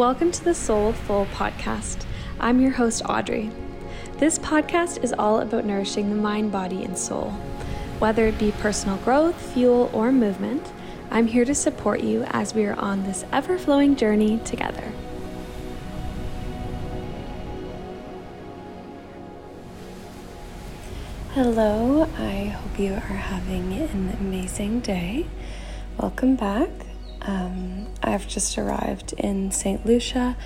Welcome to the Soul Full podcast. I'm your host, Audrey. This podcast is all about nourishing the mind, body, and soul. Whether it be personal growth, fuel, or movement, I'm here to support you as we are on this ever flowing journey together. Hello, I hope you are having an amazing day. Welcome back. Um, I've just arrived in St. Lucia.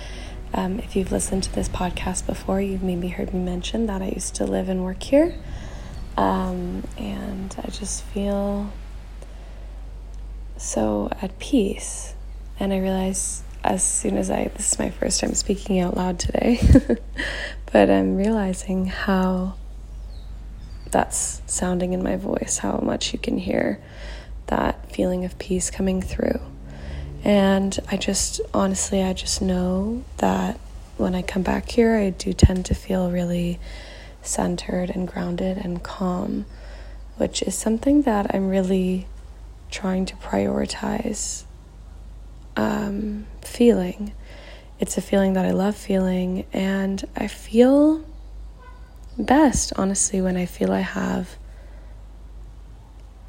Um, if you've listened to this podcast before, you've maybe heard me mention that I used to live and work here. Um, and I just feel so at peace. And I realize as soon as I, this is my first time speaking out loud today, but I'm realizing how that's sounding in my voice, how much you can hear that feeling of peace coming through. And I just, honestly, I just know that when I come back here, I do tend to feel really centered and grounded and calm, which is something that I'm really trying to prioritize um, feeling. It's a feeling that I love feeling, and I feel best, honestly, when I feel I have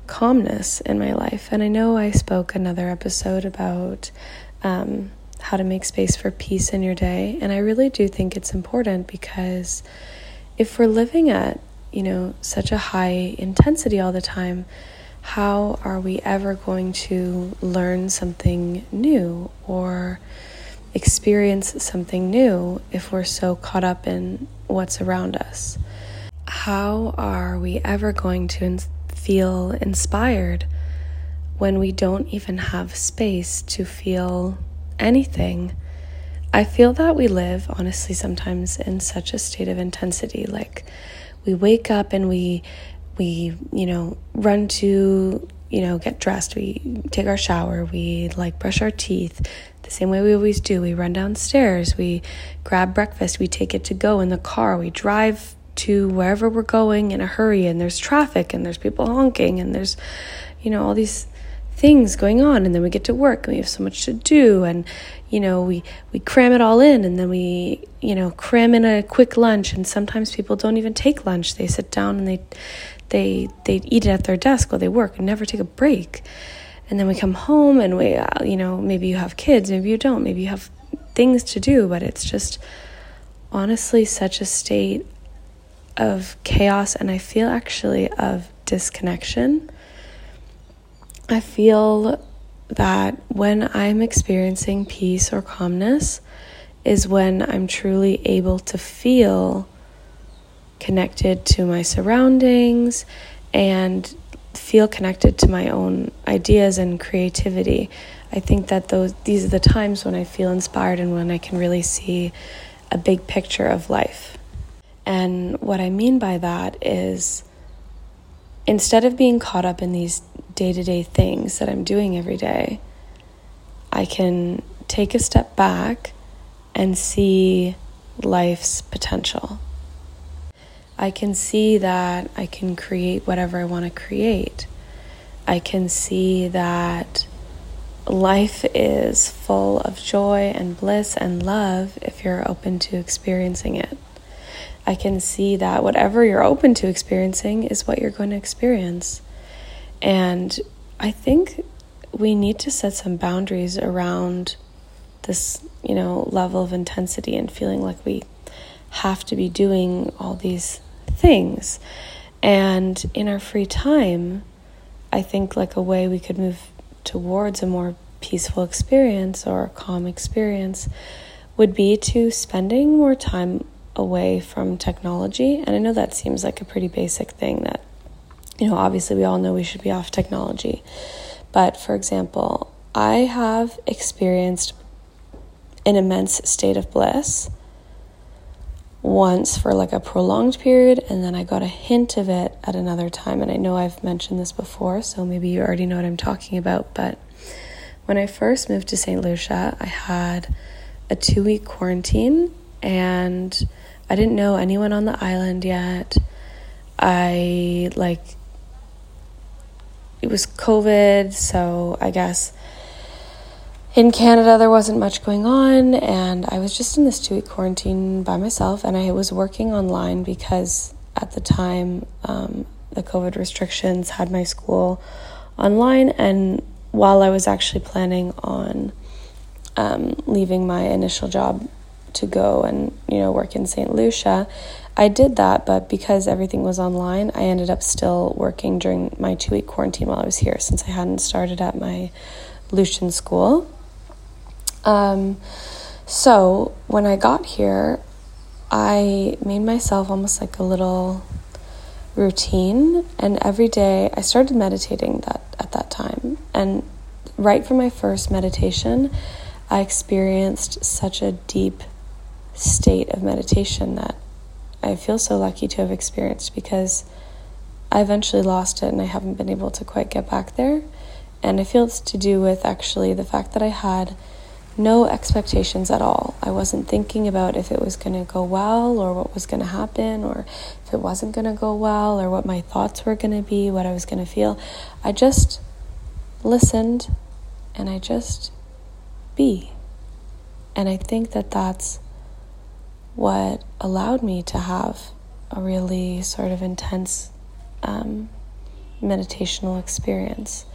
calmness in my life. And I know I spoke another episode about um, how to make space for peace in your day. And I really do think it's important because if we're living at, you know, such a high intensity all the time, how are we ever going to learn something new or experience something new if we're so caught up in what's around us? How are we ever going to feel inspired when we don't even have space to feel anything. I feel that we live, honestly, sometimes in such a state of intensity. Like we wake up and we, we, you know, run to, you know, get dressed. We take our shower. We like brush our teeth the same way we always do. We run downstairs. We grab breakfast. We take it to go in the car. We drive to wherever we're going in a hurry and there's traffic and there's people honking and there's you know all these things going on and then we get to work and we have so much to do and you know we we cram it all in and then we you know cram in a quick lunch and sometimes people don't even take lunch. They sit down and they they they eat it at their desk while they work and never take a break. And then we come home and we uh, you know maybe you have kids maybe you don't maybe you have things to do but it's just honestly such a state of chaos and I feel actually of disconnection. I feel that when I'm experiencing peace or calmness is when I'm truly able to feel connected to my surroundings and feel connected to my own ideas and creativity. I think that those these are the times when I feel inspired and when I can really see a big picture of life. And what I mean by that is instead of being caught up in these day to day things that I'm doing every day, I can take a step back and see life's potential. I can see that I can create whatever I want to create. I can see that life is full of joy and bliss and love if you're open to experiencing it. I can see that whatever you're open to experiencing is what you're going to experience. And I think we need to set some boundaries around this, you know, level of intensity and feeling like we have to be doing all these things. And in our free time, I think like a way we could move towards a more peaceful experience or a calm experience would be to spending more time away from technology. And I know that seems like a pretty basic thing that, you know, obviously we all know we should be off technology. But for example, I have experienced an immense state of bliss once for like a prolonged period, and then I got a hint of it at another time. And I know I've mentioned this before, so maybe you already know what I'm talking about. But when I first moved to St. Lucia, I had a two week quarantine and I didn't know anyone on the island yet. I like it was COVID, so I guess in Canada, there wasn't much going on, and I was just in this two week quarantine by myself, and I was working online because at the time um, the COVID restrictions had my school online, and while I was actually planning on um, leaving my initial job to go and you know work in St. Lucia, I did that, but because everything was online, I ended up still working during my two week quarantine while I was here since I hadn't started at my Lucian school. Um, so when I got here, I made myself almost like a little routine, and every day I started meditating that at that time. And right from my first meditation, I experienced such a deep state of meditation that I feel so lucky to have experienced because I eventually lost it and I haven't been able to quite get back there. And I feel it's to do with actually the fact that I had no expectations at all. I wasn't thinking about if it was going to go well or what was going to happen or if it wasn't going to go well or what my thoughts were going to be, what I was going to feel. I just listened and I just be. And I think that that's what allowed me to have a really sort of intense um, meditational experience.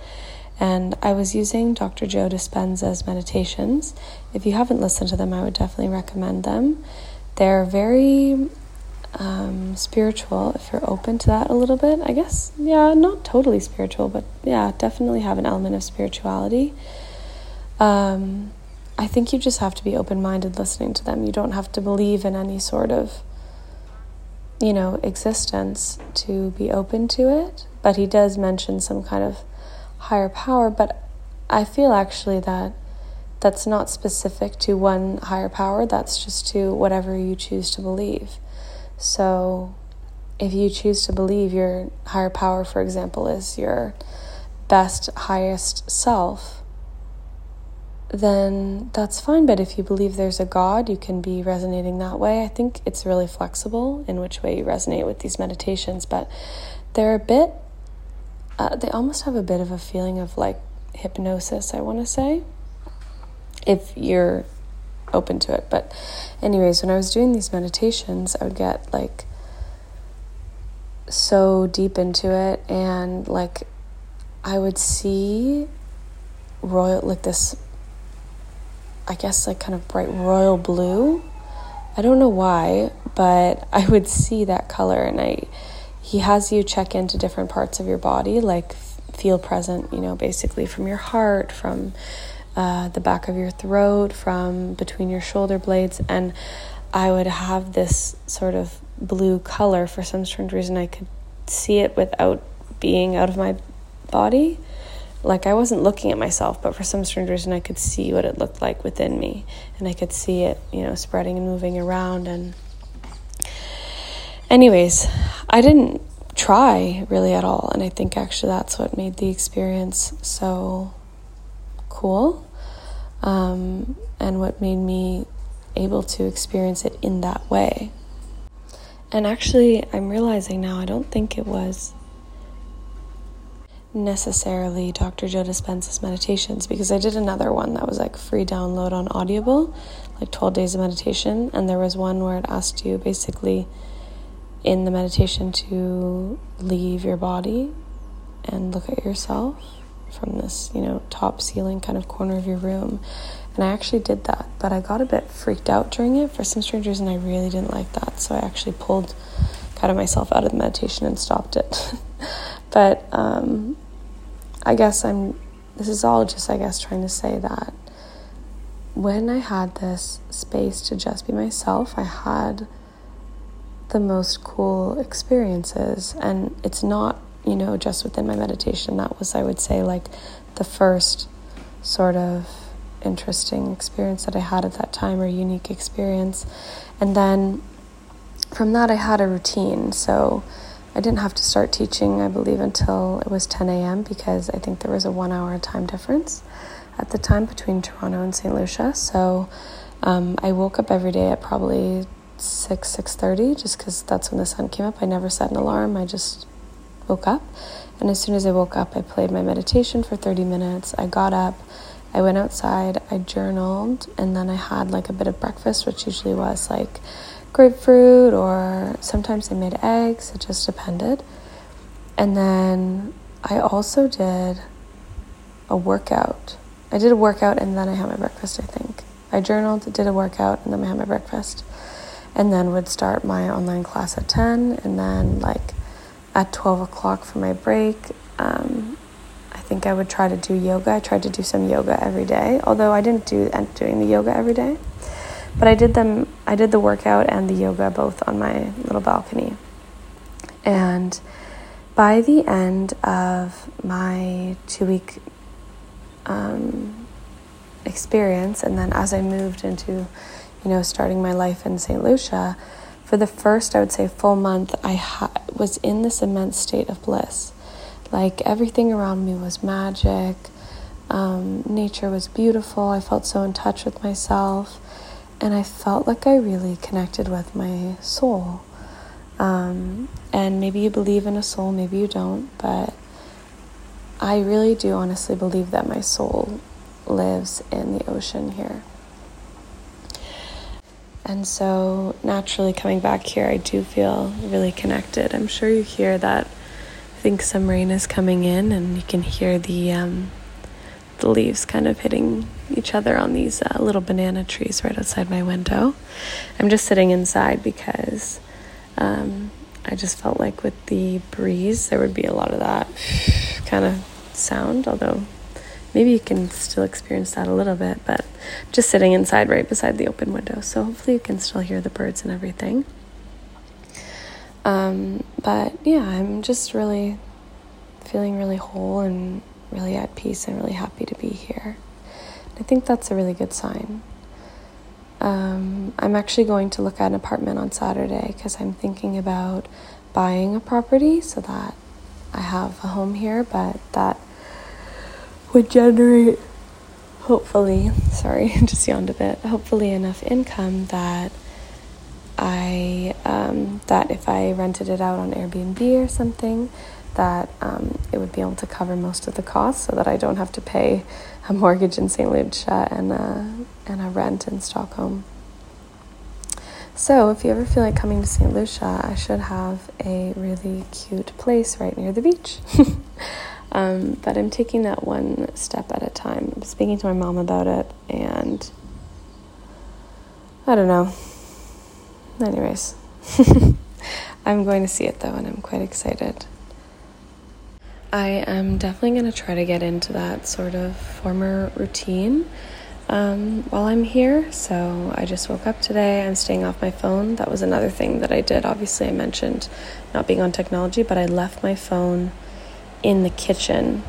And I was using Dr. Joe Dispenza's meditations. If you haven't listened to them, I would definitely recommend them. They're very um, spiritual, if you're open to that a little bit. I guess, yeah, not totally spiritual, but yeah, definitely have an element of spirituality. Um, I think you just have to be open minded listening to them. You don't have to believe in any sort of, you know, existence to be open to it. But he does mention some kind of higher power, but I feel actually that that's not specific to one higher power, that's just to whatever you choose to believe. So if you choose to believe your higher power, for example, is your best, highest self, then that's fine. But if you believe there's a God, you can be resonating that way. I think it's really flexible in which way you resonate with these meditations, but they're a bit uh, they almost have a bit of a feeling of like hypnosis, I want to say, if you're open to it. But, anyways, when I was doing these meditations, I would get like so deep into it, and like I would see royal, like this, I guess, like kind of bright royal blue. I don't know why, but I would see that color, and I he has you check into different parts of your body, like feel present, you know, basically from your heart, from uh, the back of your throat, from between your shoulder blades. And I would have this sort of blue color for some strange reason. I could see it without being out of my body. Like I wasn't looking at myself, but for some strange reason, I could see what it looked like within me. And I could see it, you know, spreading and moving around. And, anyways, I didn't try really at all. And I think actually that's what made the experience so cool um, and what made me able to experience it in that way. And actually, I'm realizing now I don't think it was necessarily Dr. Joe Dispenza's meditations because I did another one that was like free download on Audible, like 12 days of meditation. And there was one where it asked you basically in the meditation to leave your body and look at yourself from this, you know, top ceiling kind of corner of your room. And I actually did that, but I got a bit freaked out during it for some strange reason. I really didn't like that, so I actually pulled kind of myself out of the meditation and stopped it. but um, I guess I'm. This is all just, I guess, trying to say that when I had this space to just be myself, I had the most cool experiences. And it's not, you know, just within my meditation. That was, I would say, like the first sort of interesting experience that I had at that time or unique experience. And then from that, I had a routine. So I didn't have to start teaching, I believe, until it was 10 a.m. because I think there was a one hour time difference at the time between Toronto and St. Lucia. So um, I woke up every day at probably 6 6.30 just because that's when the sun came up i never set an alarm i just woke up and as soon as i woke up i played my meditation for 30 minutes i got up I went outside, I journaled, and then I had like a bit of breakfast, which usually was like grapefruit or sometimes they made eggs, it just depended. And then I also did a workout. I did a workout and then I had my breakfast, I think. I journaled, did a workout, and then I had my breakfast. And then would start my online class at 10, and then like at 12 o'clock for my break. Um, I think I would try to do yoga. I tried to do some yoga every day, although I didn't do end doing the yoga every day. But I did them. I did the workout and the yoga both on my little balcony. And by the end of my two week um, experience, and then as I moved into, you know, starting my life in St. Lucia, for the first, I would say, full month, I ha- was in this immense state of bliss. Like everything around me was magic. Um, nature was beautiful. I felt so in touch with myself. And I felt like I really connected with my soul. Um, and maybe you believe in a soul, maybe you don't, but I really do honestly believe that my soul lives in the ocean here. And so, naturally, coming back here, I do feel really connected. I'm sure you hear that. I think some rain is coming in, and you can hear the um, the leaves kind of hitting each other on these uh, little banana trees right outside my window. I'm just sitting inside because um, I just felt like with the breeze, there would be a lot of that kind of sound, although maybe you can still experience that a little bit, but just sitting inside right beside the open window. So hopefully you can still hear the birds and everything. Um, but yeah, I'm just really feeling really whole and really at peace and really happy to be here. I think that's a really good sign. Um, I'm actually going to look at an apartment on Saturday because I'm thinking about buying a property so that I have a home here, but that would generate hopefully sorry just yawned a bit hopefully enough income that i um, that if i rented it out on airbnb or something that um, it would be able to cover most of the costs so that i don't have to pay a mortgage in st lucia and a, and a rent in stockholm so if you ever feel like coming to st lucia i should have a really cute place right near the beach Um, but I'm taking that one step at a time. I'm speaking to my mom about it, and I don't know. Anyways, I'm going to see it though, and I'm quite excited. I am definitely going to try to get into that sort of former routine um, while I'm here. So I just woke up today. I'm staying off my phone. That was another thing that I did. Obviously, I mentioned not being on technology, but I left my phone in the kitchen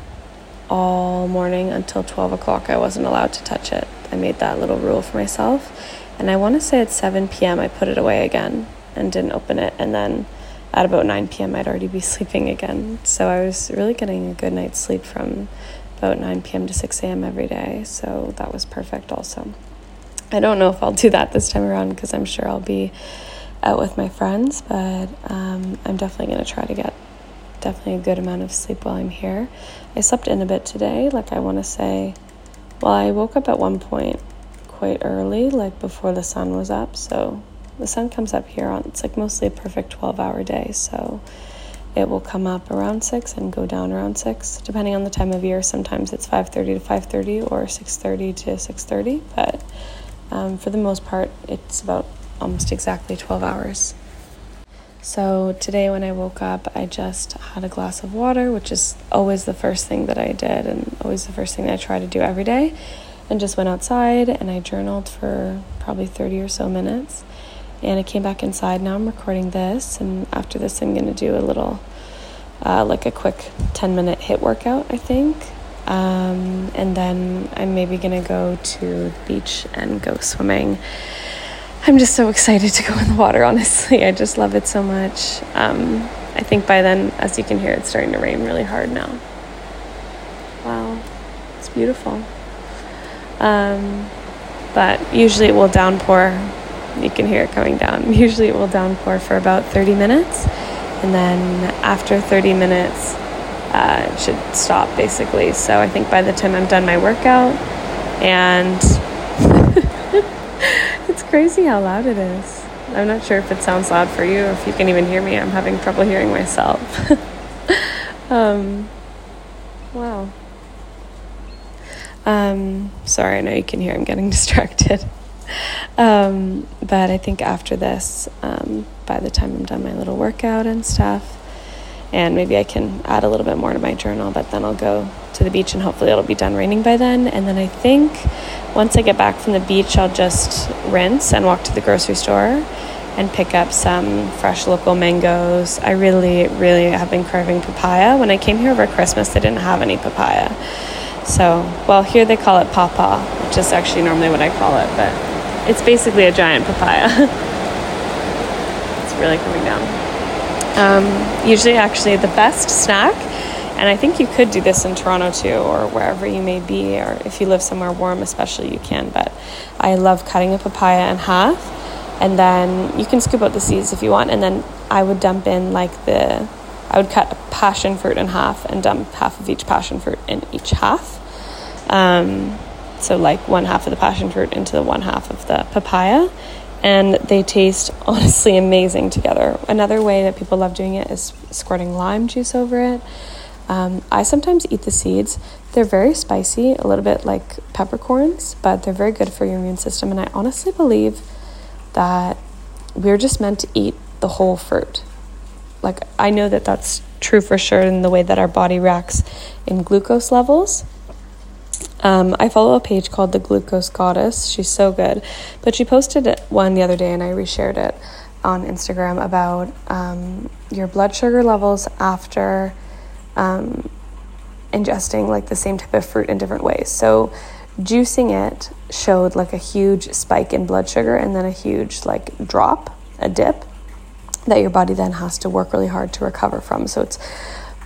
all morning until 12 o'clock. I wasn't allowed to touch it. I made that little rule for myself. And I want to say at 7 p.m., I put it away again and didn't open it. And then at about 9 p.m., I'd already be sleeping again. So I was really getting a good night's sleep from about 9 p.m. to 6 a.m. every day. So that was perfect also. I don't know if I'll do that this time around because I'm sure I'll be out with my friends, but um, I'm definitely going to try to get definitely a good amount of sleep while I'm here. I slept in a bit today, like I want to say, well, I woke up at one point quite early, like before the sun was up. So the sun comes up here on, it's like mostly a perfect 12 hour day. So it will come up around 6 and go down around 6 depending on the time of year sometimes it's 5.30 to 5.30 or 6.30 to 6.30 but um, for the most part it's about almost exactly 12 hours so today, when I woke up, I just had a glass of water, which is always the first thing that I did and always the first thing that I try to do every day. And just went outside and I journaled for probably 30 or so minutes. And I came back inside. Now I'm recording this, and after this, I'm to do a little, uh, like a quick 10 minute HIIT workout, I think. Um, and then I'm maybe to go to the beach and go swimming I'm just so excited to go in the water, honestly. I just love it so much. Um, I think by then, as you can hear, it's starting to rain really hard now. Wow, it's beautiful. Um, but usually it will downpour. You can hear it coming down. Usually it will downpour for about 30 minutes. And then after 30 minutes, uh, it should stop basically. So I think by the time I'm done my workout, And it's crazy how loud it is. I'm not sure if it sounds loud for you or if you can even hear me. I'm having trouble hearing myself. um, wow. Um, sorry, I know you can hear I'm getting distracted. Um, but I think after this, um, by the time I'm done my little workout and stuff, and maybe I can add a little bit more to my journal, but then I'll go to the beach and hopefully it'll be done raining by then. And then I think once I get back from the beach, I'll just rinse and walk to the grocery store and pick up some fresh local mangoes. I really, really have been craving papaya. When I came here over Christmas, they didn't have any papaya. So, well, here they call it pawpaw, which is actually normally what I call it, but it's basically a giant papaya. it's really coming down. Um, usually, actually, the best snack, and I think you could do this in Toronto too, or wherever you may be, or if you live somewhere warm, especially, you can. But I love cutting a papaya in half, and then you can scoop out the seeds if you want, and then I would dump in like the I would cut a passion fruit in half and dump half of each passion fruit in each half. Um, so, like one half of the passion fruit into the one half of the papaya. And they taste honestly amazing together. Another way that people love doing it is squirting lime juice over it. Um, I sometimes eat the seeds. They're very spicy, a little bit like peppercorns, but they're very good for your immune system. And I honestly believe that we're just meant to eat the whole fruit like I know that that's true for sure in the way that our body reacts in glucose levels. Um, I follow a page called the Glucose Goddess. She's so good, but she posted one the other day, and I reshared it on Instagram about um, your blood sugar levels after um, ingesting like the same type of fruit in different ways. So, juicing it showed like a huge spike in blood sugar and then a huge like drop, a dip that your body then has to work really hard to recover from. So it's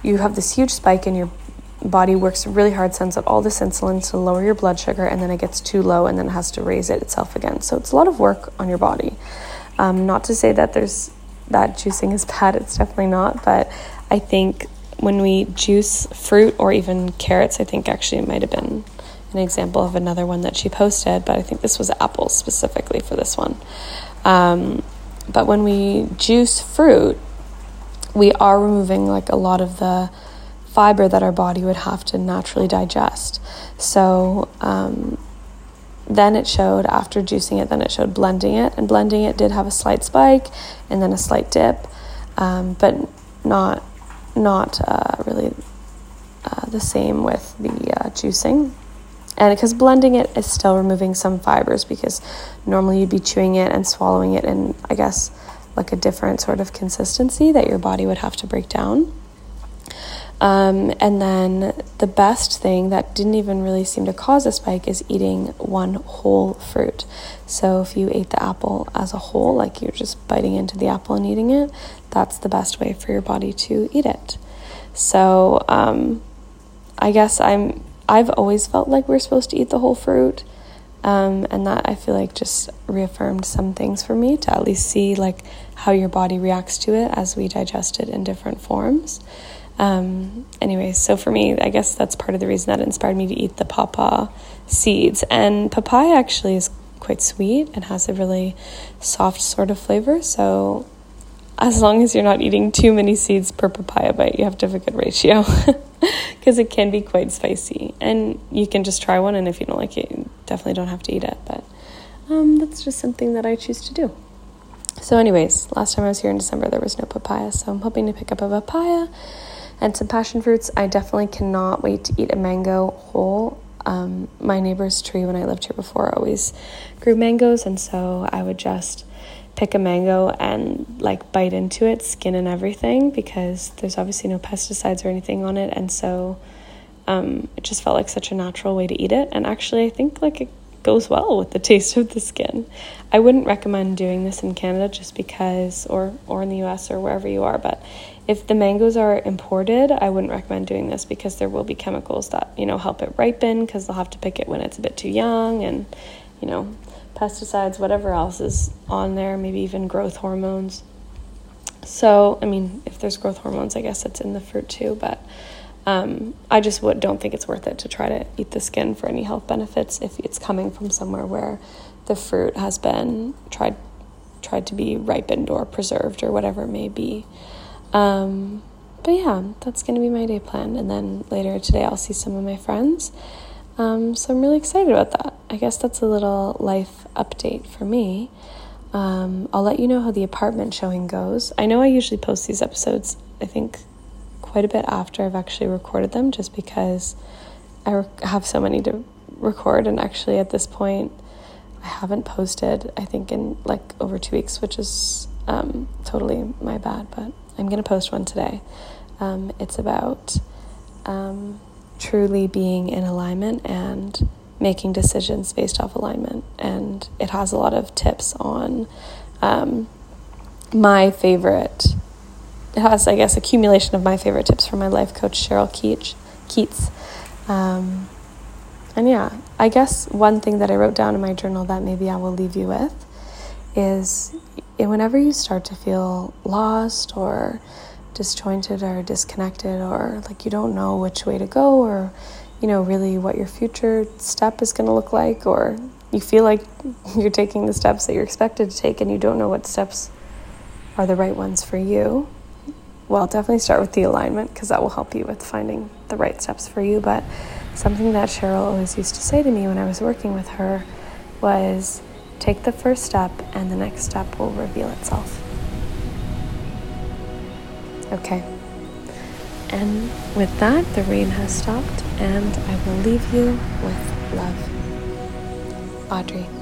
you have this huge spike in your body works really hard, sends out all this insulin to lower your blood sugar, and then it gets too low and then it has to raise it itself again. So it's a lot of work on your body. Um, not to say that there's that juicing is bad, it's definitely not, but I think when we juice fruit or even carrots, I think actually it might have been an example of another one that she posted, but I think this was apples specifically for this one. Um, but when we juice fruit, we are removing like a lot of the fiber that our body would have to naturally digest. So um, then it showed after juicing it, then it showed blending it, and blending it did have a slight spike and then a slight dip, um, but not not uh, really uh, the same with the uh, juicing and because blending it is still removing some fibers because normally you'd be chewing it and swallowing it in i guess like a different sort of consistency that your body would have to break down um, and then the best thing that didn't even really seem to cause a spike is eating one whole fruit. So if you ate the apple as a whole, like you're just biting into the apple and eating it, that's the best way for your body to eat it. So um, I guess I'm I've always felt like we're supposed to eat the whole fruit. Um, and that I feel like just reaffirmed some things for me to at least see like how your body reacts to it as we digest it in different forms. Um, anyways, so for me, I guess that's part of the reason that inspired me to eat the pawpaw seeds. And papaya actually is quite sweet and has a really soft sort of flavor. So as long as you're not eating too many seeds per papaya bite, you have to have a good ratio. because it can be quite spicy. And you can just try one, and if you don't like it, you definitely don't have to eat it. But um, that's just something that I choose to do. So, anyways, last time I was here in December, there was no papaya, so I'm hoping to pick up a papaya and some passion fruits. I definitely cannot wait to eat a mango whole. Um, my neighbor's tree when I lived here before always grew mangoes, and so I would just pick a mango and like bite into it, skin and everything, because there's obviously no pesticides or anything on it. And so um, it just felt like such a natural way to eat it. And actually, I think like it goes well with the taste of the skin. I wouldn't recommend doing this in Canada just because, or, or in the US or wherever you are, but if the mangoes are imported, I wouldn't recommend doing this because there will be chemicals that, you know, help it ripen because they'll have to pick it when it's a bit too young and, you know, pesticides, whatever else is on there, maybe even growth hormones. So, I mean, if there's growth hormones, I guess it's in the fruit too, but Um, I just would, don't think it's worth it to try to eat the skin for any health benefits if it's coming from somewhere where the fruit has been tried tried to be ripened or preserved or whatever it may be. Um, but yeah, that's going to be my day plan. And then later today, I'll see some of my friends. Um, so I'm really excited about that. I guess that's a little life update for me. Um, I'll let you know how the apartment showing goes. I know I usually post these episodes, I think, quite a bit after I've actually recorded them, just because I have so many to record. And actually, at this point, I haven't posted, I think, in like over two weeks, which is um, totally my bad, but I'm going to post one today. Um, it's about um, truly being in alignment and making decisions based off alignment. And it has a lot of tips on um, my favorite it has, I guess, accumulation of my favorite tips from my life coach, Cheryl Keats. Um, and yeah, I guess one thing that I wrote down in my journal that maybe I will leave you with is whenever you start to feel lost or disjointed or disconnected or like you don't know which way to go or you know really what your future step is going to look like or you feel like you're taking the steps that you're expected to take and you don't know what steps are the right ones for you well, definitely start with the alignment because that will help you with finding the right steps for you. But something that Cheryl always used to say to me when I was working with her was take the first step and the next step will reveal itself. Okay. And with that, the rain has stopped, and I will leave you with love. Audrey.